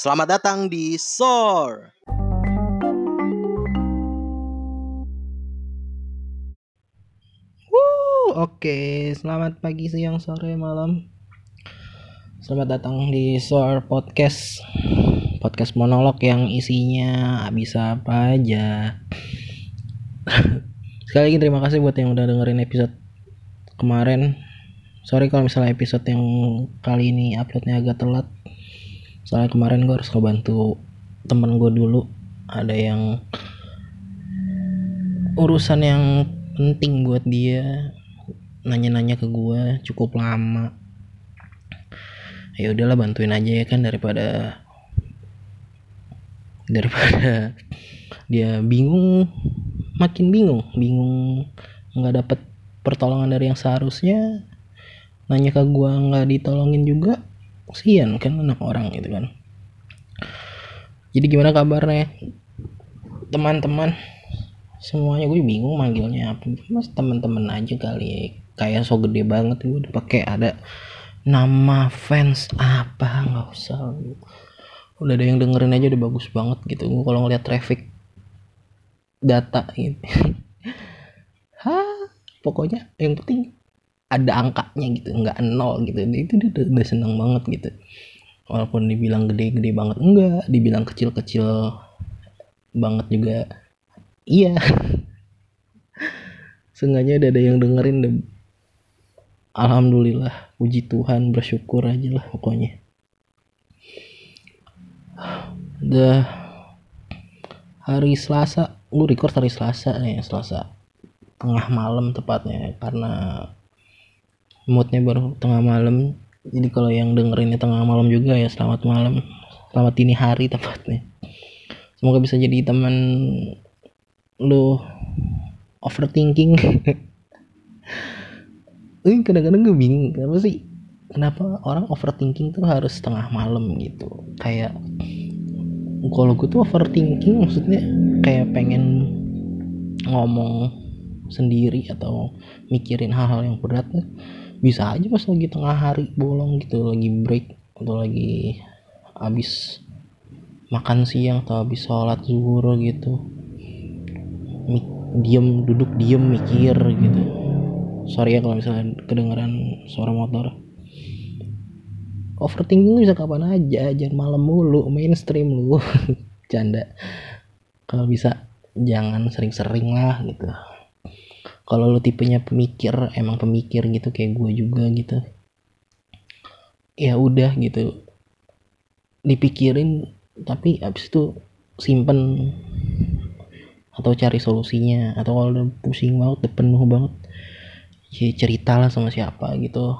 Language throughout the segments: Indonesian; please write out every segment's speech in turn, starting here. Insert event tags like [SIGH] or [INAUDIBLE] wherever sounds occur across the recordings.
Selamat datang di SOR. Oke, selamat pagi, siang, sore, malam. Selamat datang di SOR Podcast. Podcast monolog yang isinya bisa apa aja. [LAUGHS] Sekali lagi terima kasih buat yang udah dengerin episode kemarin. Sorry kalau misalnya episode yang kali ini uploadnya agak telat. Soalnya kemarin gue harus ngebantu temen gue dulu. Ada yang urusan yang penting buat dia. Nanya-nanya ke gue cukup lama. Ya udahlah bantuin aja ya kan daripada daripada dia bingung. Makin bingung bingung. Nggak dapet pertolongan dari yang seharusnya. Nanya ke gue nggak ditolongin juga kasian kan anak orang gitu kan. Jadi gimana kabarnya? Teman-teman semuanya gue bingung manggilnya apa. Mas teman-teman aja kali kayak so gede banget gue udah pakai ada nama fans apa nggak usah. Udah ada yang dengerin aja udah bagus banget gitu. Gue kalau ngeliat traffic data gitu. [LAUGHS] Hah, pokoknya yang penting ada angkanya gitu nggak nol gitu. Itu udah, udah seneng banget gitu. Walaupun dibilang gede-gede banget enggak. Dibilang kecil-kecil banget juga iya. [LAUGHS] Seenggaknya ada, ada yang dengerin deh. Alhamdulillah puji Tuhan bersyukur aja lah pokoknya. Udah hari Selasa. Gue record hari Selasa nih Selasa tengah malam tepatnya karena moodnya baru tengah malam. Jadi kalau yang dengerinnya tengah malam juga ya selamat malam. Selamat dini hari [LAUGHS] tepatnya. Semoga bisa jadi teman lu overthinking. [LAUGHS] Ini kadang-kadang gue bingung kenapa sih? Kenapa orang overthinking tuh harus tengah malam gitu? Kayak kalau gue tuh overthinking maksudnya kayak pengen ngomong sendiri atau mikirin hal-hal yang berat bisa aja pas lagi tengah hari bolong gitu lagi break atau lagi habis makan siang atau habis sholat zuhur gitu. Diem duduk diem mikir gitu. Sorry ya kalau misalnya kedengeran suara motor. Overthinking bisa kapan aja jangan malam mulu mainstream lu. [LAUGHS] Canda. Kalau bisa jangan sering-sering lah gitu kalau lu tipenya pemikir emang pemikir gitu kayak gue juga gitu. Ya udah gitu. Dipikirin tapi abis itu simpen. Atau cari solusinya. Atau kalau udah pusing banget udah penuh banget ya cerita lah sama siapa gitu.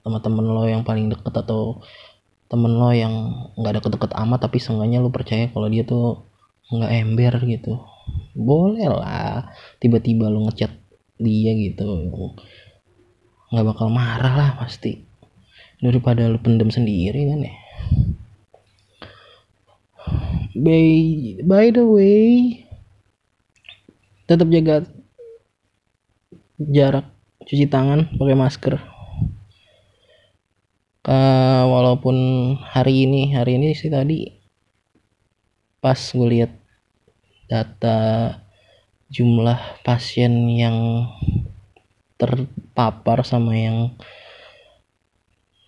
Sama temen lo yang paling deket atau temen lo yang nggak deket-deket amat tapi seenggaknya lo percaya kalau dia tuh nggak ember gitu. Boleh lah. Tiba-tiba lo ngechat dia gitu. Nggak bakal marah lah pasti. Daripada lo pendem sendiri kan ya. By by the way tetap jaga jarak cuci tangan pakai masker. Uh, walaupun hari ini hari ini sih tadi pas gue lihat data jumlah pasien yang terpapar sama yang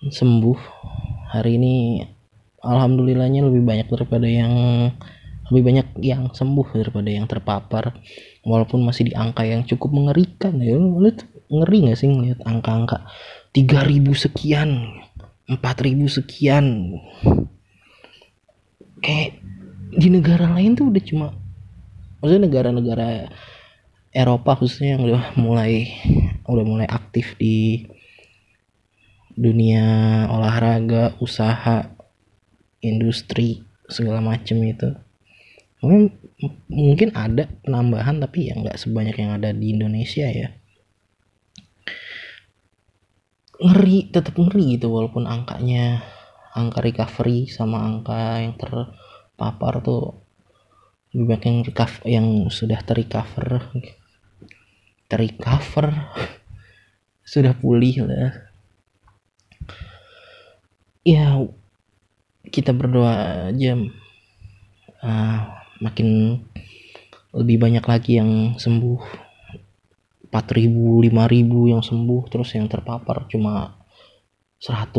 sembuh hari ini alhamdulillahnya lebih banyak daripada yang lebih banyak yang sembuh daripada yang terpapar. Walaupun masih di angka yang cukup mengerikan ya lu ngeri gak sih ngeliat angka-angka? 3000 sekian 4000 sekian. Kayak di negara lain tuh udah cuma maksudnya negara-negara Eropa khususnya yang udah mulai udah mulai aktif di dunia olahraga usaha industri segala macem itu. Mungkin ada penambahan tapi ya nggak sebanyak yang ada di Indonesia ya. Ngeri tetap ngeri gitu walaupun angkanya angka recovery sama angka yang terpapar tuh lebih banyak yang recover yang sudah terrecover. Terrecover? [LAUGHS] Sudah pulih lah. Ya kita berdoa aja. Uh, makin lebih banyak lagi yang sembuh. 4000 5000 yang sembuh terus yang terpapar cuma 100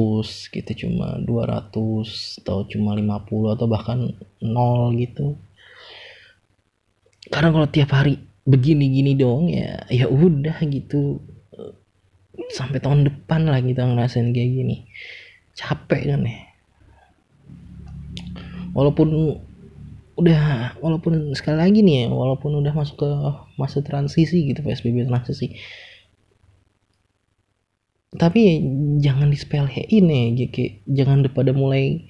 gitu cuma 200 atau cuma 50 atau bahkan nol gitu karena kalau tiap hari begini-gini dong ya ya udah gitu. Sampai tahun depan lah kita ngerasain kayak gini. Capek kan ya. Walaupun udah walaupun sekali lagi nih ya walaupun udah masuk ke masa transisi gitu PSBB transisi. Tapi ya, jangan disepelein ya kayak jangan pada mulai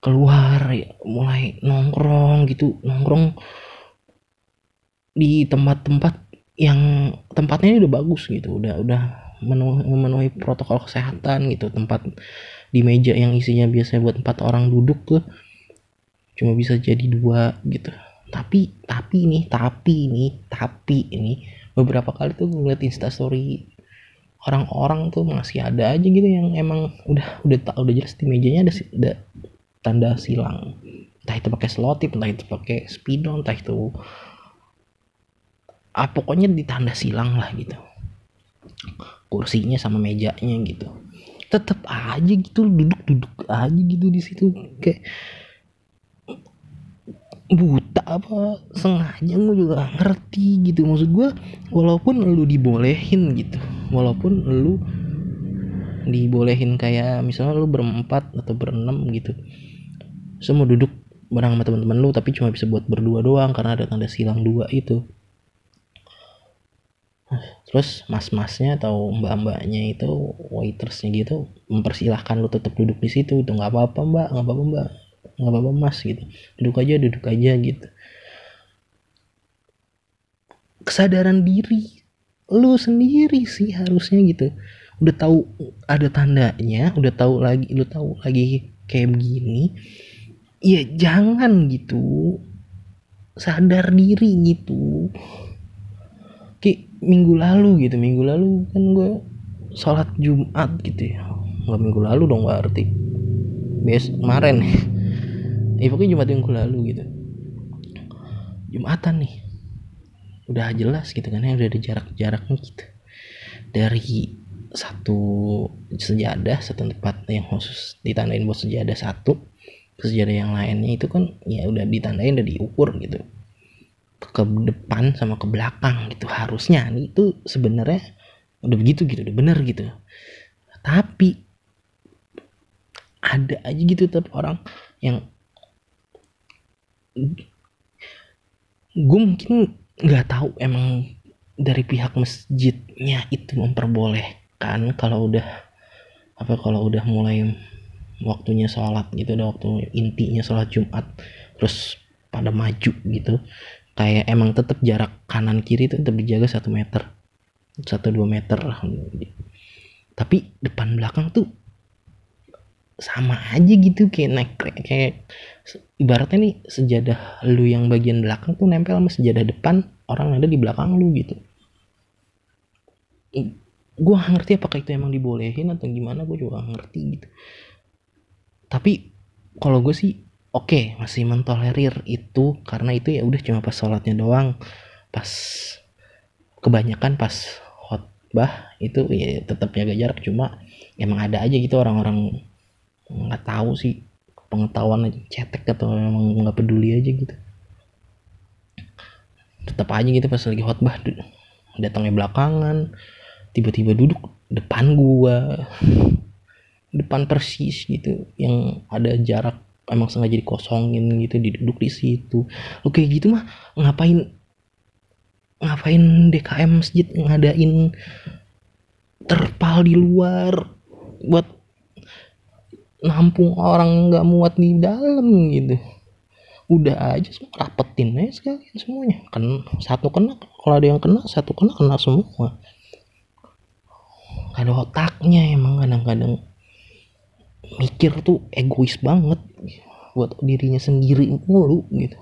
keluar ya mulai nongkrong gitu. Nongkrong di tempat-tempat yang tempatnya ini udah bagus gitu udah udah memenuhi, memenuhi protokol kesehatan gitu. Tempat di meja yang isinya biasanya buat empat orang duduk tuh cuma bisa jadi dua gitu. Tapi tapi nih tapi nih tapi ini beberapa kali tuh ngeliat instastory orang-orang tuh masih ada aja gitu yang emang udah udah tak udah jelas di mejanya ada, ada tanda silang. Entah itu pakai selotip entah itu pakai spidol entah itu ah pokoknya ditanda silang lah gitu. Kursinya sama mejanya gitu. Tetap aja gitu duduk-duduk aja gitu di situ. Kayak buta apa sengaja gue juga ngerti gitu. Maksud gue walaupun lu dibolehin gitu walaupun lu dibolehin kayak misalnya lu berempat atau berenam gitu semua duduk bareng sama teman-teman lu tapi cuma bisa buat berdua doang karena ada tanda silang dua itu terus mas-masnya atau mbak-mbaknya itu waitersnya gitu mempersilahkan lu tetap duduk di situ. Itu nggak apa-apa mbak. Nggak apa-apa mbak. Nggak apa-apa mas gitu. Duduk aja duduk aja gitu. Kesadaran diri lu sendiri sih harusnya gitu. Udah tahu ada tandanya udah tahu lagi lu tahu lagi kayak begini ya jangan gitu. Sadar diri gitu minggu lalu gitu. Minggu lalu kan gue sholat Jumat gitu ya. Nggak minggu lalu dong berarti. Bes kemarin. [LAUGHS] Ya pokoknya Jumat minggu lalu gitu. Jumatan nih. Udah jelas gitu kan ya udah ada jarak-jaraknya gitu. Dari satu sejadah satu tempat yang khusus ditandain buat sejadah satu sejadah yang lainnya itu kan ya udah ditandain udah diukur gitu ke depan sama ke belakang gitu. Harusnya nih itu sebenarnya udah begitu gitu udah bener gitu. Tapi ada aja gitu tetap orang yang gue mungkin nggak tahu emang dari pihak masjidnya itu memperbolehkan kalau udah apa kalau udah mulai waktunya sholat gitu udah waktu intinya sholat Jumat terus pada maju gitu kayak emang tetap jarak kanan kiri itu tetap dijaga satu meter. Satu dua meter. Tapi depan belakang tuh sama aja gitu kayak naik kayak ibaratnya nih sejadah lu yang bagian belakang tuh nempel sama sejadah depan orang ada di belakang lu gitu. Gue ngerti apakah itu emang dibolehin atau gimana gue juga ngerti gitu. Tapi kalau gue sih oke okay, masih mentolerir itu karena itu ya udah cuma pas sholatnya doang. Pas kebanyakan pas khotbah itu ya tetap jaga jarak cuma emang ada aja gitu orang-orang nggak tahu sih pengetahuan cetek atau emang nggak peduli aja gitu. Tetap aja gitu pas lagi khotbah datangnya belakangan tiba-tiba duduk depan gua [LAUGHS] depan persis gitu yang ada jarak emang sengaja dikosongin gitu diduduk di situ. Oke gitu mah ngapain ngapain DKM masjid ngadain terpal di luar buat nampung orang nggak muat di dalam gitu. Udah aja semua rapetin aja sekalian semuanya. Kan satu kena kalau ada yang kena satu kena kena semua. Ada otaknya emang kadang-kadang mikir tuh egois banget buat dirinya sendiri mulu gitu.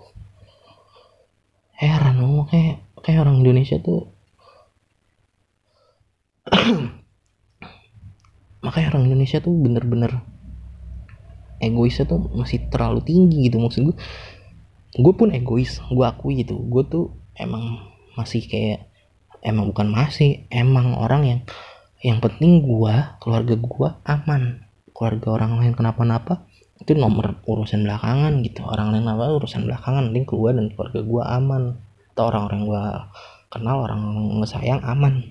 Heran loh kayak kayak orang Indonesia tuh. [CLEARS THROAT] Makanya orang Indonesia tuh bener-bener egoisnya tuh masih terlalu tinggi gitu maksud gue gue pun egois gue akui gitu. Gue tuh emang masih kayak emang bukan masih emang orang yang yang penting gue keluarga gue aman keluarga orang lain kenapa-napa itu nomor urusan belakangan gitu. Orang lain apa urusan belakangan. Penting keluar dan keluarga gue aman. Atau orang-orang gue kenal orang ngesayang aman.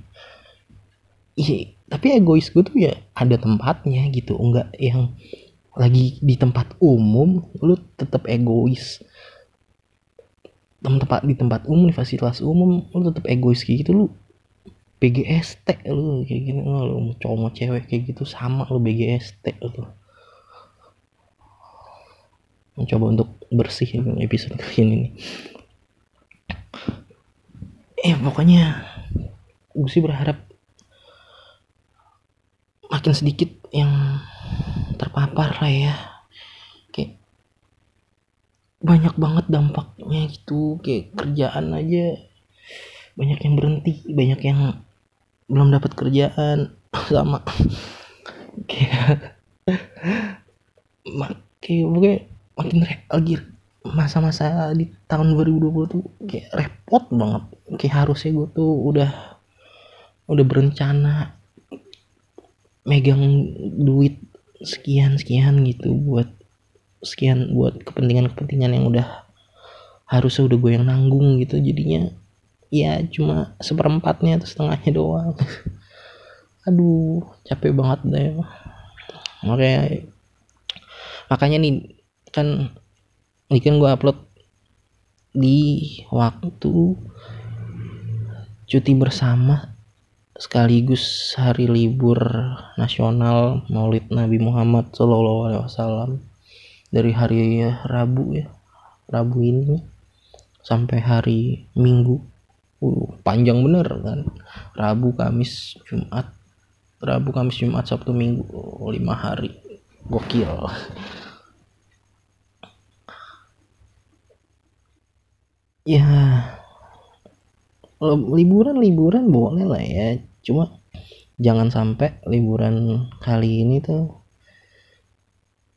Iya tapi egois gue tuh ya ada tempatnya gitu. Enggak yang lagi di tempat umum lu tetap egois. Tempat di tempat umum di fasilitas umum lu tetap egois kayak gitu lu BGST lu kayak gini. Lu cowok mau cewek kayak gitu sama lu BGST lu. Mencoba untuk bersih episode kali ini nih. Eh pokoknya gue sih berharap makin sedikit yang terpapar lah ya. Kayak banyak banget dampaknya gitu kayak kerjaan aja. Banyak yang berhenti banyak yang belum dapat kerjaan. [LAUGHS] Sama. Kayak [LAUGHS] mak kayak makin lagi masa-masa di tahun 2020 tuh kayak repot banget. Kayak harusnya gue tuh udah udah berencana megang duit sekian sekian gitu buat sekian buat kepentingan-kepentingan yang udah harusnya udah gue yang nanggung gitu jadinya ya cuma seperempatnya atau setengahnya doang. Aduh capek banget deh. Makanya makanya nih kan ini kan gue upload di waktu cuti bersama sekaligus hari libur nasional Maulid Nabi Muhammad Shallallahu Alaihi Wasallam dari hari Rabu ya Rabu ini sampai hari Minggu uh, panjang bener kan? Rabu Kamis Jumat. Rabu Kamis Jumat Sabtu Minggu. Oh, lima hari. Gokil. Ya. Liburan liburan boleh lah ya. Cuma jangan sampai liburan kali ini tuh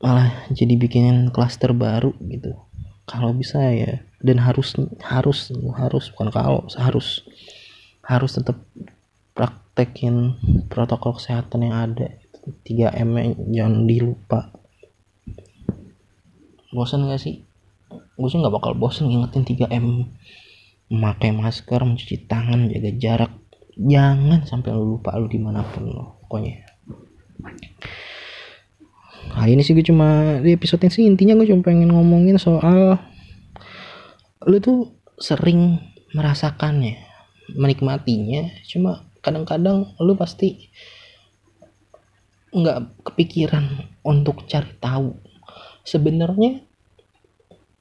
malah jadi bikinin klaster baru gitu kalau bisa ya. Dan harus harus harus. Bukan kalau harus. Harus tetap praktekin protokol kesehatan yang ada. 3M -nya jangan dilupa. Bosan gak sih? Gue sih nggak bakal bosan ngingetin 3M memakai masker mencuci tangan jaga jarak. Jangan sampai lu lupa lu di mana pun lo pokoknya kali ini sih gue cuma di episode ini sih intinya gue cuma pengen ngomongin soal lu tuh sering merasakannya menikmatinya cuma kadang-kadang lu pasti nggak kepikiran untuk cari tahu. Sebenarnya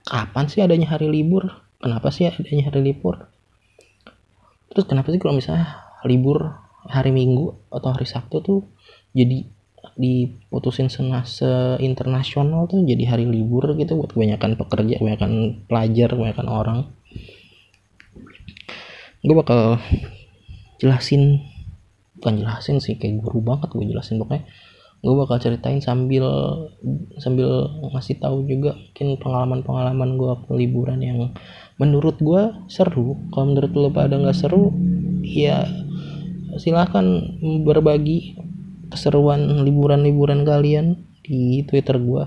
kapan sih adanya hari libur? Kenapa sih adanya hari libur? Terus kenapa sih kalau misalnya libur hari minggu atau hari sabtu tuh jadi diputusin senase internasional tuh jadi hari libur gitu buat kebanyakan pekerja kebanyakan pelajar kebanyakan orang. Gue bakal jelasin bukan jelasin sih kayak guru banget gue jelasin. Pokoknya gue bakal ceritain sambil sambil ngasih tahu juga mungkin pengalaman-pengalaman gue liburan yang menurut gue seru. Kalau menurut lo pada nggak seru ya silahkan berbagi keseruan liburan-liburan kalian di twitter gue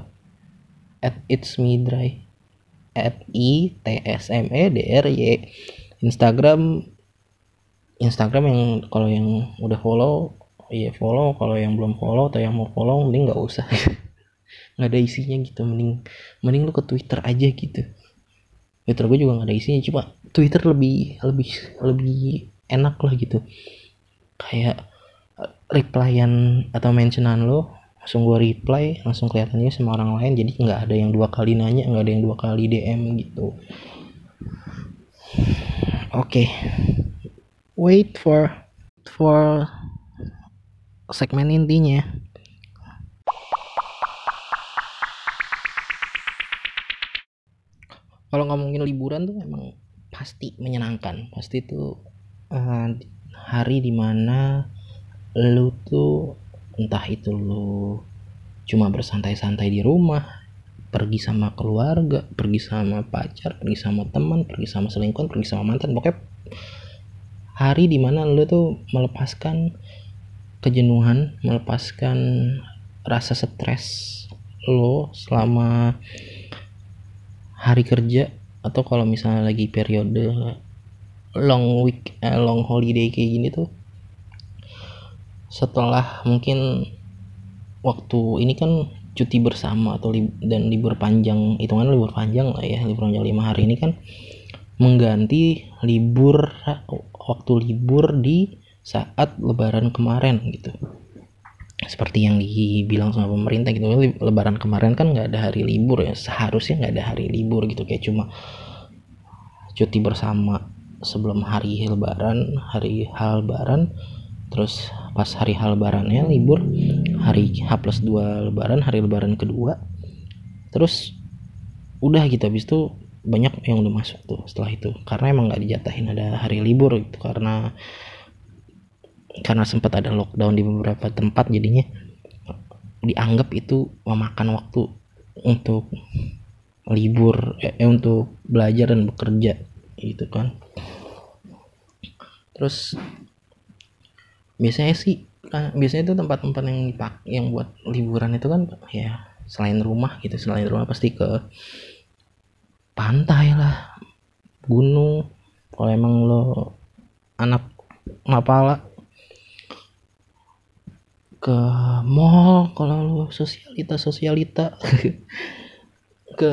at it's me dry at i t s m e d r y. Instagram instagram yang kalau yang udah follow iya follow. Kalau yang belum follow atau yang mau follow mending nggak usah. [LAUGHS] Nggak ada isinya gitu mending mending lu ke twitter aja gitu. Twitter gue juga gak ada isinya cuma Twitter lebih lebih lebih enak lah gitu. Kayak replyan atau mentionan lo langsung gue reply langsung kelihatannya sama orang lain jadi nggak ada yang dua kali nanya nggak ada yang dua kali DM gitu. Oke. Okay. wait for for segmen intinya. Kalau ngomongin liburan tuh emang pasti menyenangkan. Pasti tuh uh, hari di mana lu tuh entah itu lu cuma bersantai-santai di rumah pergi sama keluarga pergi sama pacar pergi sama teman pergi sama selingkuhan pergi sama mantan pokoknya hari di mana lo tuh melepaskan kejenuhan melepaskan rasa stres lo selama hari kerja atau kalau misalnya lagi periode long week eh, long holiday kayak gini tuh setelah mungkin waktu ini kan cuti bersama atau li dan libur panjang hitungan libur panjang lah ya libur panjang lima hari ini kan mengganti libur waktu libur di saat lebaran kemarin gitu. Seperti yang dibilang sama pemerintah gitu lebaran kemarin kan nggak ada hari libur ya seharusnya nggak ada hari libur gitu kayak cuma cuti bersama sebelum hari lebaran hari hal lebaran terus pas hari hal lebarannya libur hari H plus 2 lebaran hari lebaran kedua terus udah gitu habis itu banyak yang udah masuk tuh setelah itu. Karena emang nggak dijatahin ada hari libur gitu karena karena sempat ada lockdown di beberapa tempat jadinya dianggap itu memakan waktu untuk libur eh, untuk belajar dan bekerja gitu kan. Terus biasanya sih kan biasanya itu tempat-tempat yang dipak yang buat liburan itu kan ya selain rumah gitu selain rumah pasti ke pantai lah gunung. Kalau emang lo anak mapala ke mall kalau lu sosialita sosialita [LAUGHS] ke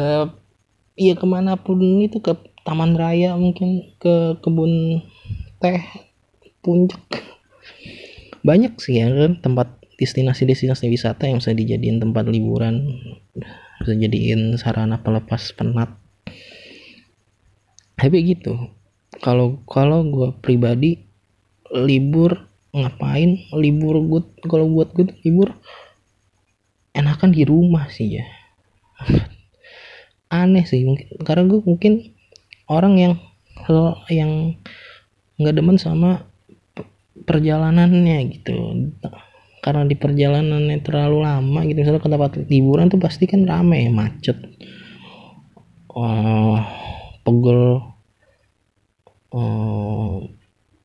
iya ke mana pun itu ke taman raya mungkin ke kebun teh puncak banyak sih ya kan tempat destinasi-destinasi wisata yang bisa dijadiin tempat liburan bisa jadiin sarana pelepas penat. Tapi gitu kalau kalau gue pribadi libur ngapain? Libur gue kalau buat gue libur enakan di rumah sih ya. [LAUGHS] Aneh sih mungkin karena gue mungkin orang yang yang nggak demen sama perjalanannya gitu. Karena di perjalanannya terlalu lama gitu. Misalnya ke tempat liburan tuh pasti kan rame macet. Oh, pegel. Oh,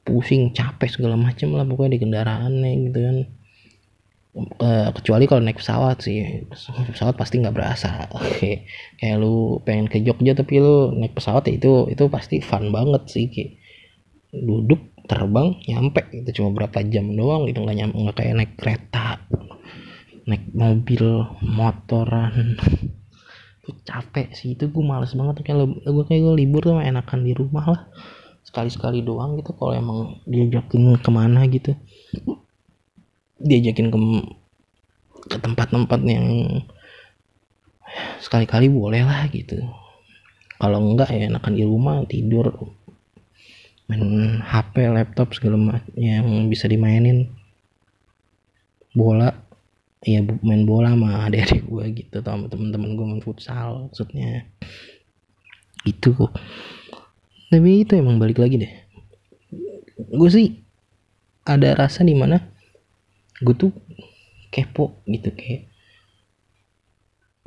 pusing capek segala macam lah pokoknya di kendaraannya gitu kan. Uh, kecuali kalau naik pesawat sih. Pesawat pasti nggak berasa. Kayak kayak lu pengen ke Jogja tapi lu naik pesawat ya itu itu pasti fun banget sih kayak duduk terbang nyampe. Itu cuma berapa jam doang gitu. Nggak nyampe nggak kayak naik kereta naik mobil motoran. Itu capek sih. Itu gue males banget. Kayak gue kayak gue libur tuh enakan di rumah lah. Sekali-sekali doang gitu. Kalau emang diajakin ke mana gitu. Diajakin ke ke tempat-tempat yang sekali-kali boleh lah gitu. Kalau enggak ya enakan di rumah tidur main HP laptop segala macam yang bisa dimainin. Bola. Ya main bola sama [LAUGHS] adik-adik gue gitu sama temen-temen gue main futsal maksudnya. Itu tapi itu emang balik lagi deh. Gue sih ada rasa di mana gue tuh kepo gitu kayak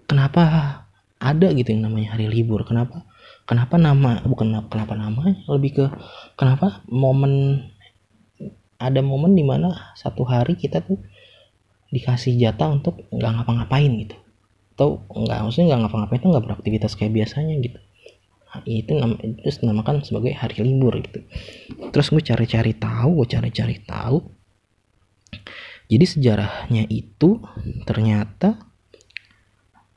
kenapa ada gitu yang namanya hari libur? Kenapa kenapa nama bukan kenapa namanya lebih ke kenapa momen ada momen di mana satu hari kita tuh dikasih jatah untuk nggak ngapa-ngapain gitu. Atau nggak maksudnya nggak ngapa-ngapain itu nggak beraktivitas kayak biasanya gitu. Itu nam itu namakan sebagai hari libur gitu. Terus gue cari-cari tahu gue cari-cari tahu. Jadi sejarahnya itu ternyata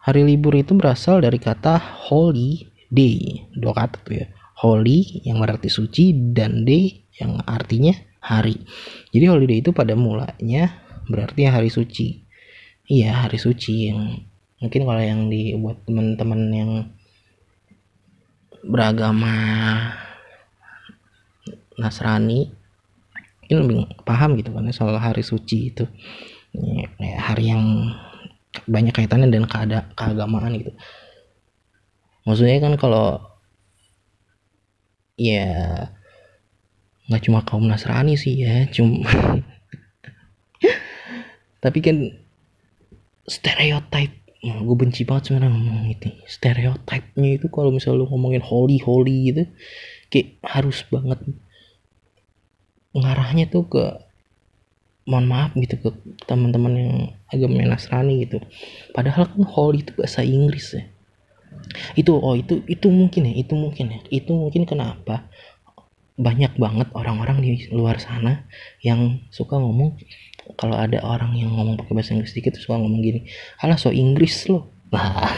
hari libur itu berasal dari kata holy day dua kata tuh ya. Holy yang berarti suci dan day yang artinya hari. Jadi holiday itu pada mulanya berarti hari suci. Iya hari suci yang mungkin kalau yang dibuat teman-teman yang beragama Nasrani ini lebih paham gitu kan ya soal hari suci itu. Ya, hari yang banyak kaitannya dengan keada keagamaan gitu maksudnya kan kalau ya nggak cuma kaum Nasrani sih ya cuma [LAUGHS] tapi kan stereotype nah, gue benci banget sebenarnya ngomong itu stereotipnya itu kalau misalnya lu ngomongin holy holy gitu kayak harus banget ngarahnya tuh ke mohon maaf gitu ke teman-teman yang agama Nasrani gitu. Padahal kan holy itu bahasa Inggris ya itu oh itu itu mungkin ya itu mungkin ya. Itu mungkin kenapa banyak banget orang-orang di luar sana yang suka ngomong kalau ada orang yang ngomong pakai bahasa Inggris dikit suka ngomong gini alah so Inggris loh nah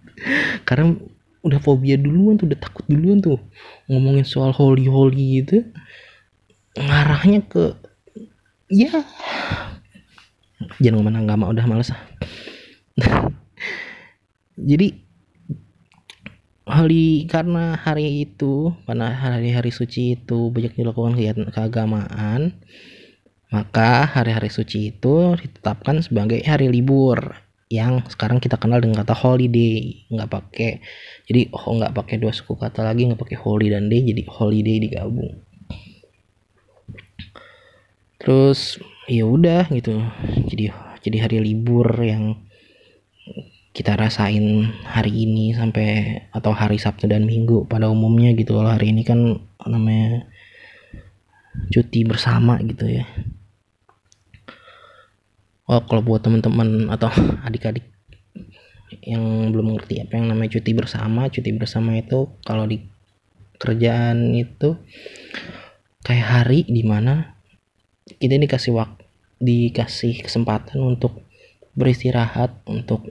[LAUGHS] karena udah fobia duluan tuh udah takut duluan tuh ngomongin soal holy holy gitu ngarahnya ke ya jangan ngomong agama udah males ah [LAUGHS] jadi hari karena hari itu karena hari-hari suci itu banyak dilakukan kegiatan keagamaan maka hari-hari suci itu ditetapkan sebagai hari libur yang sekarang kita kenal dengan kata holiday. Nggak pakai jadi oh nggak pakai dua suku kata lagi nggak pakai holy dan day jadi holiday digabung. Terus ya udah gitu. Jadi jadi hari libur yang kita rasain hari ini sampai atau hari Sabtu dan Minggu pada umumnya gitu. Loh hari ini kan namanya cuti bersama gitu ya. Oh kalau buat teman-teman atau [LAUGHS] adik-adik yang belum ngerti apa yang namanya cuti bersama cuti bersama itu kalau di kerjaan itu kayak hari di mana kita dikasih waktu dikasih kesempatan untuk beristirahat untuk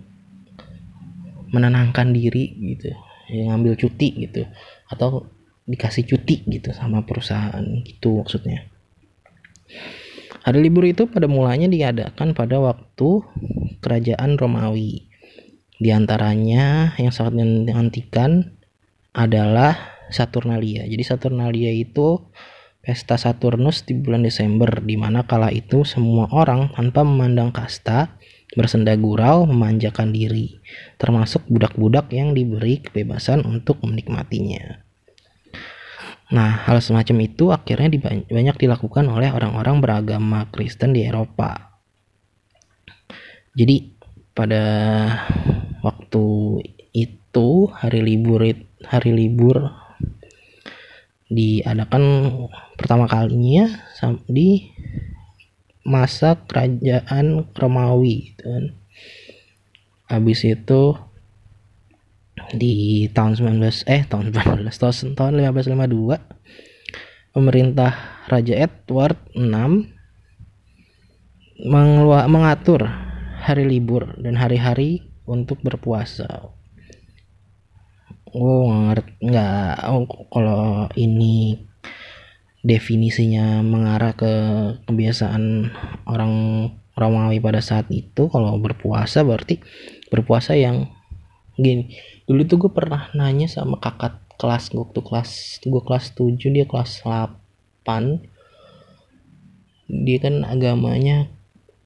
menenangkan diri gitu yang ngambil cuti gitu atau dikasih cuti gitu sama perusahaan gitu maksudnya Hari libur itu pada mulanya diadakan pada waktu kerajaan Romawi. Di antaranya yang sangat dinantikan adalah Saturnalia. Jadi Saturnalia itu pesta Saturnus di bulan Desember di mana kala itu semua orang tanpa memandang kasta bersenda gurau memanjakan diri termasuk budak-budak yang diberi kebebasan untuk menikmatinya. Nah, hal semacam itu akhirnya banyak dilakukan oleh orang-orang beragama Kristen di Eropa. Jadi pada waktu itu hari libur hari libur diadakan pertama kalinya di masa kerajaan Romawi gitu kan. Habis itu di tahun 19 eh tahun 19 tahun, tahun 1552 pemerintah Raja Edward VI mengatur hari libur dan hari-hari untuk berpuasa. Oh ngerti nggak oh, kalau ini definisinya mengarah ke kebiasaan orang Romawi pada saat itu kalau berpuasa berarti berpuasa yang gini. Dulu tuh gue pernah nanya sama kakak kelas gue waktu kelas gue kelas 7 dia kelas 8 dia kan agamanya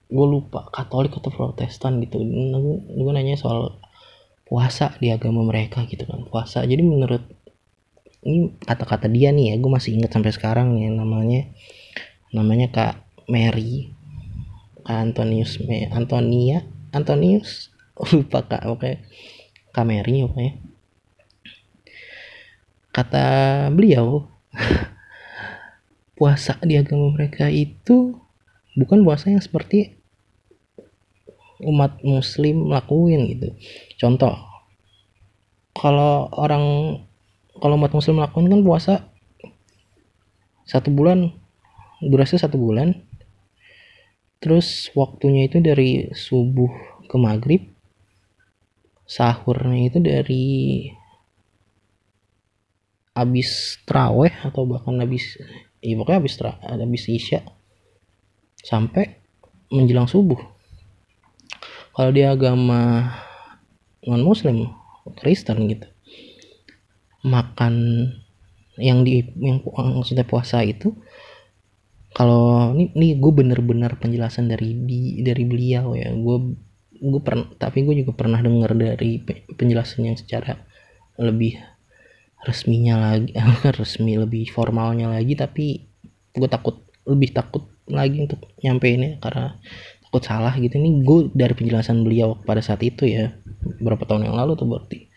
gue lupa katolik atau protestan gitu. Gue, gue nanya soal puasa di agama mereka gitu kan puasa. Jadi menurut ini kata-kata dia nih ya gue masih inget sampai sekarang ya namanya namanya kak Mary kak Antonius Antonia Antonius? [LAUGHS] Lupa kak oke Kameri ya kata beliau [LAUGHS] puasa di agama mereka itu bukan puasa yang seperti umat muslim lakuin gitu. Contoh kalau orang kalau umat muslim lakuin kan puasa. Satu bulan durasi satu bulan. Terus waktunya itu dari subuh ke maghrib. Sahurnya itu dari habis traweh atau bahkan habis iya pokoknya habis habis isya sampai menjelang subuh. Kalau di agama non muslim Kristen gitu makan yang di yang sudah puasa itu kalau ini, ini gue bener-bener penjelasan dari di, dari beliau ya. Gue gue pernah tapi gue juga pernah dengar dari penjelasan yang secara lebih resminya lagi [LAUGHS] resmi lebih formalnya lagi tapi gue takut lebih takut lagi untuk nyampe ini karena takut salah gitu. Ini gue dari penjelasan beliau pada saat itu ya berapa tahun yang lalu tuh berarti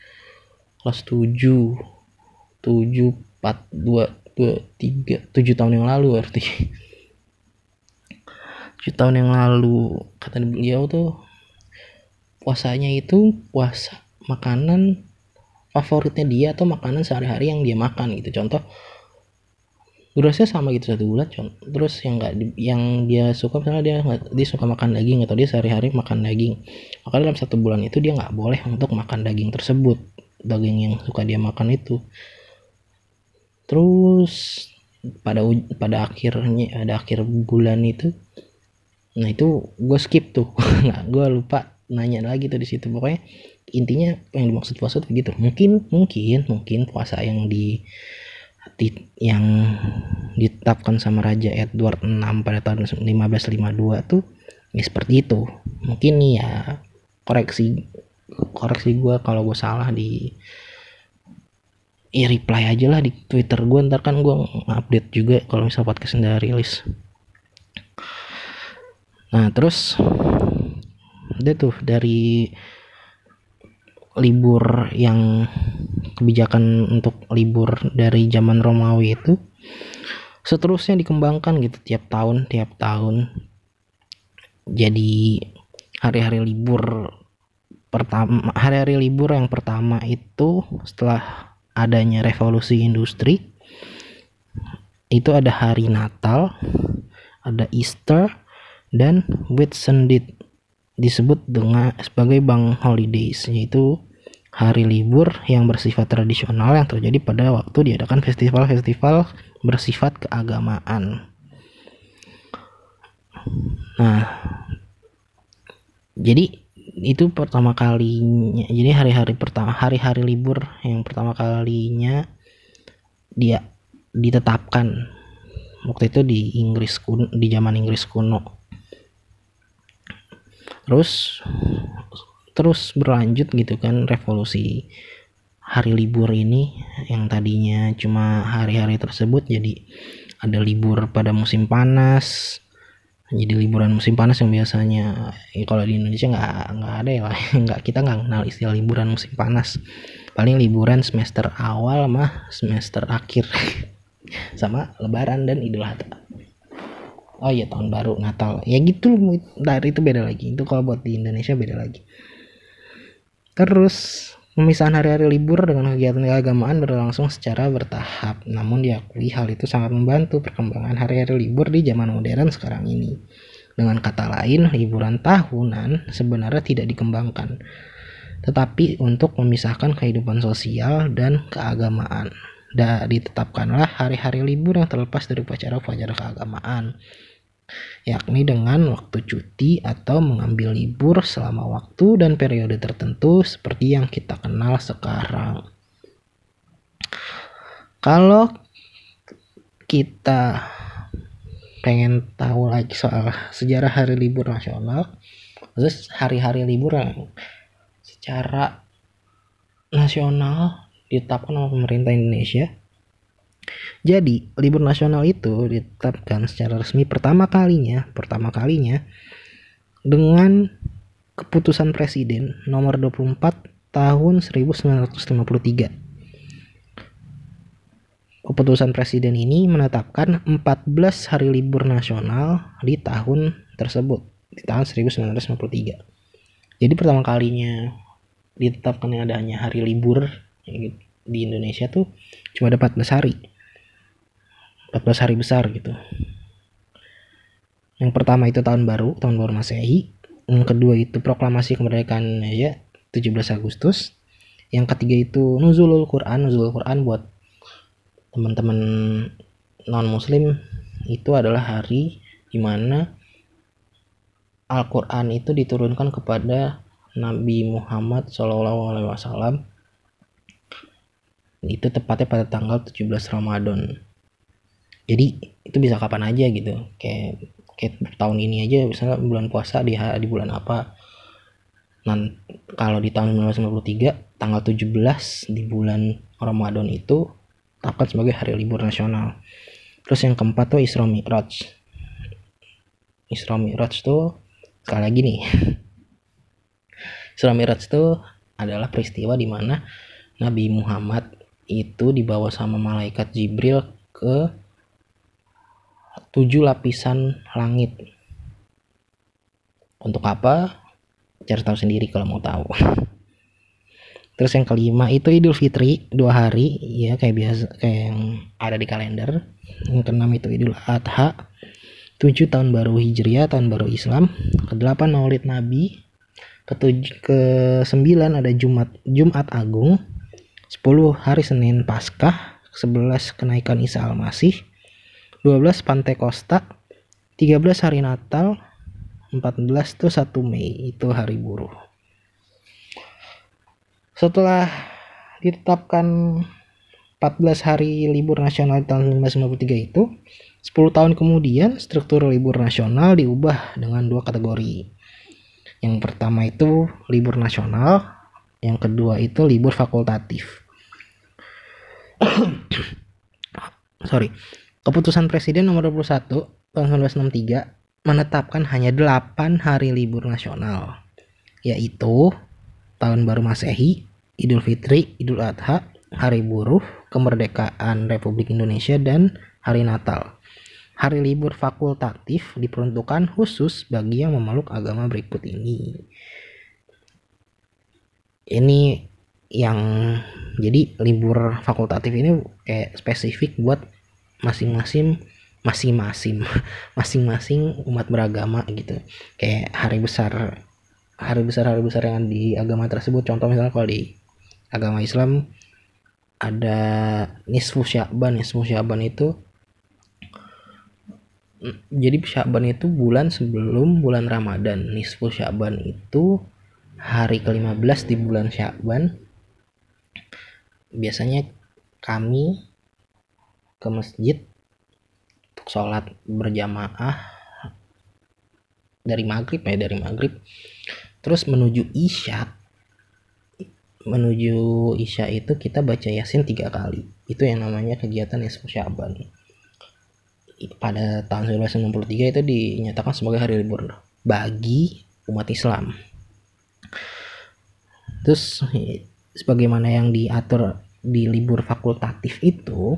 kelas 7 7 4 2 2 3 7 tahun yang lalu berarti. 7 tahun yang lalu. Kata beliau tuh puasanya itu puasa makanan favoritnya dia atau makanan sehari-hari yang dia makan gitu. Contoh durasinya sama gitu satu bulan. Terus yang nggak yang dia suka misalnya dia dia suka makan daging atau dia sehari-hari makan daging maka dalam satu bulan itu dia nggak boleh untuk makan daging tersebut daging yang suka dia makan itu. Terus pada pada akhirnya ada akhir bulan itu nah itu gue skip tuh. [LAUGHS] Nggak gue lupa nanya lagi tuh di situ. Pokoknya intinya yang dimaksud puasa tuh begitu mungkin mungkin mungkin puasa yang di di, yang ditetapkan sama Raja Edward VI pada tahun 1552 tuh ya seperti itu. Mungkin ya koreksi koreksi gue kalau gue salah di ya reply aja lah di Twitter gue ntar kan gue update juga kalau misal podcast udah rilis. Nah terus dia tuh dari libur yang kebijakan untuk libur dari zaman Romawi itu seterusnya dikembangkan gitu tiap tahun tiap tahun. Jadi hari-hari libur pertama hari-hari libur yang pertama itu setelah adanya revolusi industri itu ada hari Natal ada Easter dan Whitsunday disebut dengan sebagai bank holidays yaitu hari libur yang bersifat tradisional yang terjadi pada waktu diadakan festival-festival bersifat keagamaan. Nah, jadi itu pertama kalinya. Jadi hari-hari pertama hari-hari libur yang pertama kalinya dia ditetapkan. Waktu itu di Inggris kuno di zaman Inggris kuno. Terus terus berlanjut gitu kan revolusi hari libur ini yang tadinya cuma hari-hari tersebut jadi ada libur pada musim panas jadi liburan musim panas yang biasanya ya kalau di Indonesia nggak nggak ada ya [LAUGHS] nggak kita nggak kenal istilah liburan musim panas. Paling liburan semester awal mah semester akhir. [LAUGHS] Sama lebaran dan idul adha. Oh iya tahun baru Natal. Ya gitu dari itu beda lagi. Itu kalau buat di Indonesia beda lagi. Terus pemisahan hari-hari libur dengan kegiatan keagamaan berlangsung secara bertahap. Namun diakui hal itu sangat membantu perkembangan hari-hari libur di zaman modern sekarang ini. Dengan kata lain liburan tahunan sebenarnya tidak dikembangkan tetapi untuk memisahkan kehidupan sosial dan keagamaan. Dan ditetapkanlah hari-hari libur yang terlepas dari upacara-upacara keagamaan yakni dengan waktu cuti atau mengambil libur selama waktu dan periode tertentu seperti yang kita kenal sekarang. Kalau kita pengen tahu lagi soal sejarah hari libur nasional, terus hari-hari libur yang secara nasional ditetapkan oleh pemerintah Indonesia jadi, libur nasional itu ditetapkan secara resmi pertama kalinya, pertama kalinya dengan keputusan Presiden nomor 24 tahun 1953. Keputusan Presiden ini menetapkan 14 hari libur nasional di tahun tersebut, di tahun 1953. Jadi pertama kalinya ditetapkan adanya hari libur di Indonesia tuh cuma ada 14 hari 14 hari besar gitu. Yang pertama itu tahun baru tahun baru masehi. Yang kedua itu proklamasi kemerdekaan ya 17 Agustus. Yang ketiga itu nuzulul Quran nuzulul Quran buat teman-teman non muslim itu adalah hari di mana Al-Quran itu diturunkan kepada Nabi Muhammad Shallallahu Alaihi Wasallam. Itu tepatnya pada tanggal 17 Ramadan jadi itu bisa kapan aja gitu. Kayak kayak tahun ini aja misalnya bulan puasa di di bulan apa. Nan kalau di tahun 1993 tanggal 17 di bulan Ramadan itu tetapkan sebagai hari libur nasional. Terus yang keempat tuh Isra Mi'raj. Isra Mi'raj tuh sekali lagi nih. [LAUGHS] Isra Mi'raj itu adalah peristiwa di mana Nabi Muhammad itu dibawa sama malaikat Jibril ke tujuh lapisan langit. Untuk apa? Cari tahu sendiri kalau mau tahu. [LAUGHS] Terus yang kelima itu Idul Fitri dua hari ya kayak biasa kayak yang ada di kalender. Yang keenam itu Idul Adha. Tujuh tahun baru Hijriah tahun baru Islam. Kedelapan Maulid Nabi. Ketujuh ke sembilan ada Jumat Jumat Agung. Sepuluh hari Senin Paskah. Sebelas kenaikan Isa Al-Masih. 12 Pantai Costa. 13 hari Natal. 14 tuh 1 Mei itu hari buruh setelah ditetapkan 14 hari libur nasional tahun 1993 itu 10 tahun kemudian struktur libur nasional diubah dengan dua kategori yang pertama itu libur nasional yang kedua itu libur fakultatif [COUGHS] sorry keputusan presiden nomor 21 tahun 1963 menetapkan hanya 8 hari libur nasional yaitu tahun baru Masehi, Idul Fitri, Idul Adha, Hari Buruh, Kemerdekaan Republik Indonesia, dan Hari Natal. Hari libur fakultatif diperuntukkan khusus bagi yang memeluk agama berikut ini. Ini yang jadi libur fakultatif ini kayak spesifik buat masing-masing masing-masing [LAUGHS] masing-masing umat beragama gitu. Kayak hari besar hari besar hari besar yang di agama tersebut. Contoh misalnya kalau di agama Islam ada nisfu sya'ban. Nisfu sya'ban itu jadi sya'ban itu bulan sebelum bulan Ramadan. Nisfu sya'ban itu hari ke-15 di bulan sya'ban. Biasanya kami ke masjid untuk sholat berjamaah dari maghrib ya dari maghrib. Terus menuju isya menuju isya itu kita baca yasin tiga kali. Itu yang namanya kegiatan nisfu syaban. Pada tahun 1963 itu dinyatakan sebagai hari libur bagi umat Islam. Terus sebagaimana yang diatur di libur fakultatif itu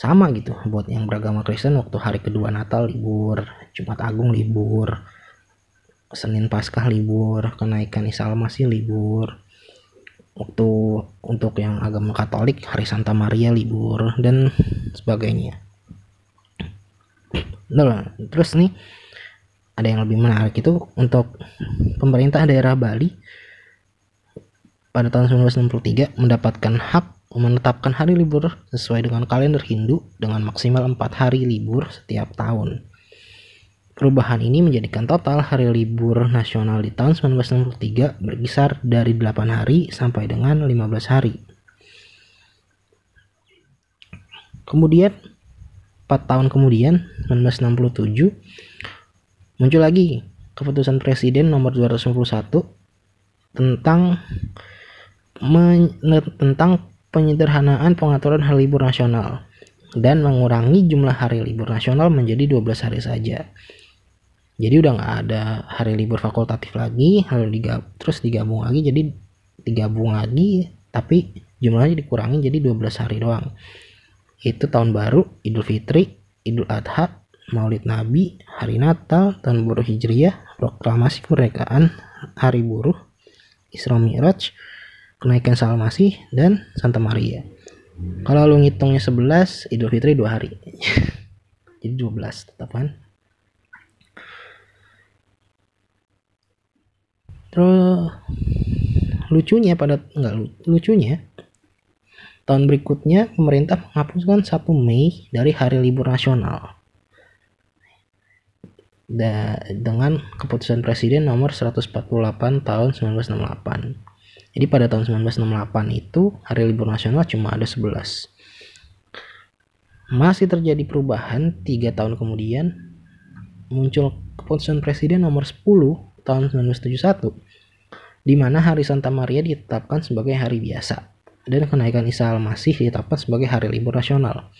sama gitu buat yang beragama Kristen waktu hari kedua Natal libur Jumat Agung libur Senin Paskah libur, kenaikan Isa Masih libur. Waktu untuk yang agama Katolik hari Santa Maria libur dan sebagainya. Nah, terus nih ada yang lebih menarik itu untuk pemerintah daerah Bali pada tahun 1963 mendapatkan hak menetapkan hari libur sesuai dengan kalender Hindu dengan maksimal empat hari libur setiap tahun. Perubahan ini menjadikan total hari libur nasional di tahun 1963 berkisar dari 8 hari sampai dengan 15 hari. Kemudian 4 tahun kemudian 1967 muncul lagi keputusan presiden nomor 291 tentang tentang penyederhanaan pengaturan hari libur nasional dan mengurangi jumlah hari libur nasional menjadi 12 hari saja. Jadi udah nggak ada hari libur fakultatif lagi lalu digab terus digabung lagi jadi digabung lagi tapi jumlahnya dikurangi jadi 12 hari doang. Itu tahun baru Idul Fitri Idul Adha Maulid Nabi Hari Natal tahun baru Hijriah proklamasi kemerdekaan Hari Buruh Isra Mi'raj kenaikan Salmasih dan Santa Maria kalau lu ngitungnya 11 Idul Fitri dua hari [LAUGHS] jadi 12 tetap kan Terus lucunya pada enggak lucunya tahun berikutnya pemerintah menghapuskan 1 Mei dari hari libur nasional. Da, dengan keputusan presiden nomor 148 tahun 1968. Jadi pada tahun 1968 itu hari libur nasional cuma ada 11. Masih terjadi perubahan tiga tahun kemudian muncul keputusan presiden nomor 10 tahun 1971 di mana hari Santa Maria ditetapkan sebagai hari biasa dan kenaikan Isa Al-Masih ditetapkan sebagai hari libur nasional.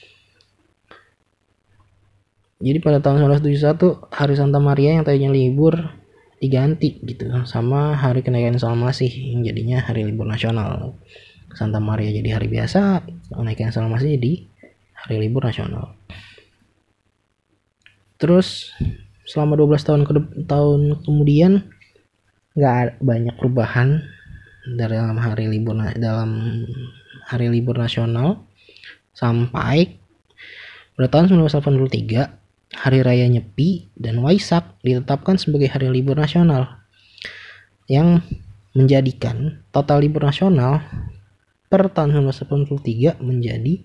jadi pada tahun 1971 hari Santa Maria yang tadinya libur diganti gitu. Sama hari kenaikan Isa Masih yang jadinya hari libur nasional. Santa Maria jadi hari biasa kenaikan Isa Masih jadi hari libur nasional. Terus selama 12 tahun ke tahun kemudian nggak banyak perubahan dalam hari libur dalam hari libur nasional. Sampai pada tahun 1983 Hari Raya Nyepi dan Waisak ditetapkan sebagai hari libur nasional yang menjadikan total libur nasional per tahun 1983 menjadi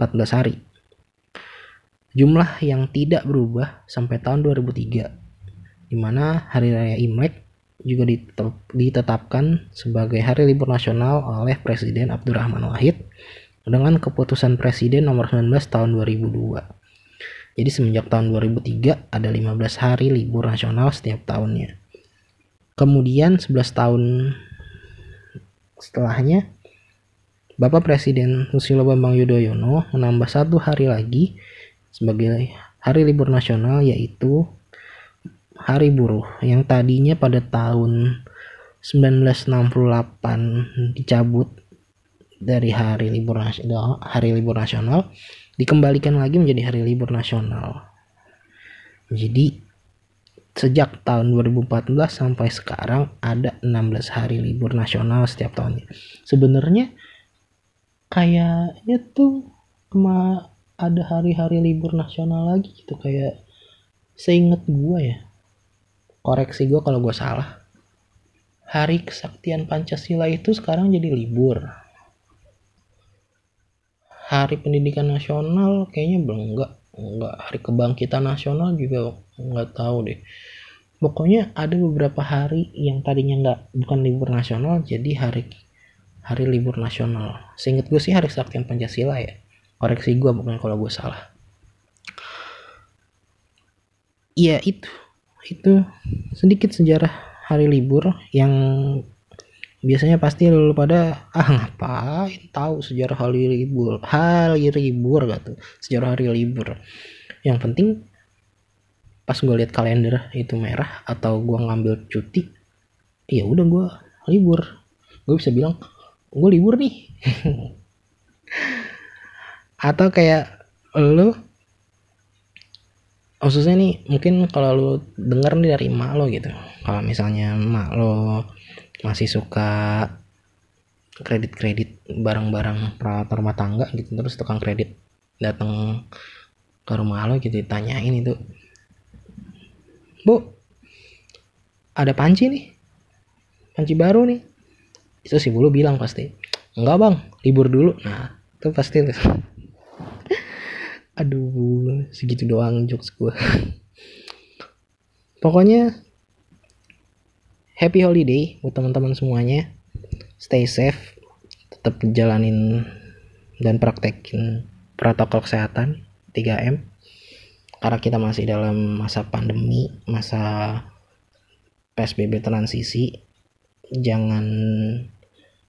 14 hari. Jumlah yang tidak berubah sampai tahun 2003 di mana Hari Raya Imlek juga ditetapkan sebagai hari libur nasional oleh Presiden Abdurrahman Wahid dengan keputusan Presiden nomor 19 tahun 2002. Jadi semenjak tahun 2003 ada 15 hari libur nasional setiap tahunnya. Kemudian 11 tahun setelahnya Bapak Presiden Susilo Bambang Yudhoyono menambah satu hari lagi sebagai hari libur nasional yaitu Hari Buruh yang tadinya pada tahun 1968 dicabut dari hari libur nasional hari libur nasional dikembalikan lagi menjadi hari libur nasional. Jadi sejak tahun 2014 sampai sekarang ada 16 hari libur nasional setiap tahunnya. Sebenarnya kayaknya tuh cuma ada hari-hari libur nasional lagi gitu kayak seinget gue ya. Koreksi gue kalau gue salah. Hari kesaktian Pancasila itu sekarang jadi libur hari pendidikan nasional kayaknya belum enggak enggak. Hari kebangkitan nasional juga enggak tahu deh. Pokoknya ada beberapa hari yang tadinya enggak bukan libur nasional jadi hari hari libur nasional. Seinget gue sih hari kesaktian pancasila ya. Koreksi gue bukan kalau gue salah. Iya itu itu sedikit sejarah hari libur yang biasanya pasti lu pada ah ngapain tahu sejarah hari libur? Hari libur gitu sejarah hari libur. Yang penting pas gue lihat kalender itu merah atau gue ngambil cuti ya udah gue libur. Gue bisa bilang gue libur nih. [LAUGHS] Atau kayak lu khususnya nih mungkin kalau lu denger nih dari emak lo gitu. Kalau misalnya emak lo masih suka kredit-kredit barang-barang peralatan rumah tangga gitu terus tukang kredit datang ke rumah lo gitu ditanyain itu. Bu ada panci nih panci baru nih. Itu si bulu bilang pasti enggak bang libur dulu. Nah itu pasti [LAUGHS] aduh segitu doang jokes gue [LAUGHS] pokoknya happy holiday buat teman-teman semuanya. Stay safe tetap jalanin dan praktekin protokol kesehatan 3M karena kita masih dalam masa pandemi masa PSBB transisi jangan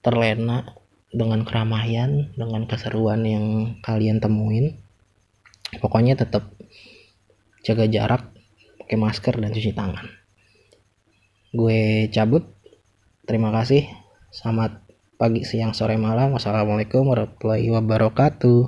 terlena dengan keramaian dengan keseruan yang kalian temuin. Pokoknya tetap jaga jarak pakai masker dan cuci tangan gue cabut. Terima kasih. Selamat pagi siang sore malam. Wassalamualaikum warahmatullahi wabarakatuh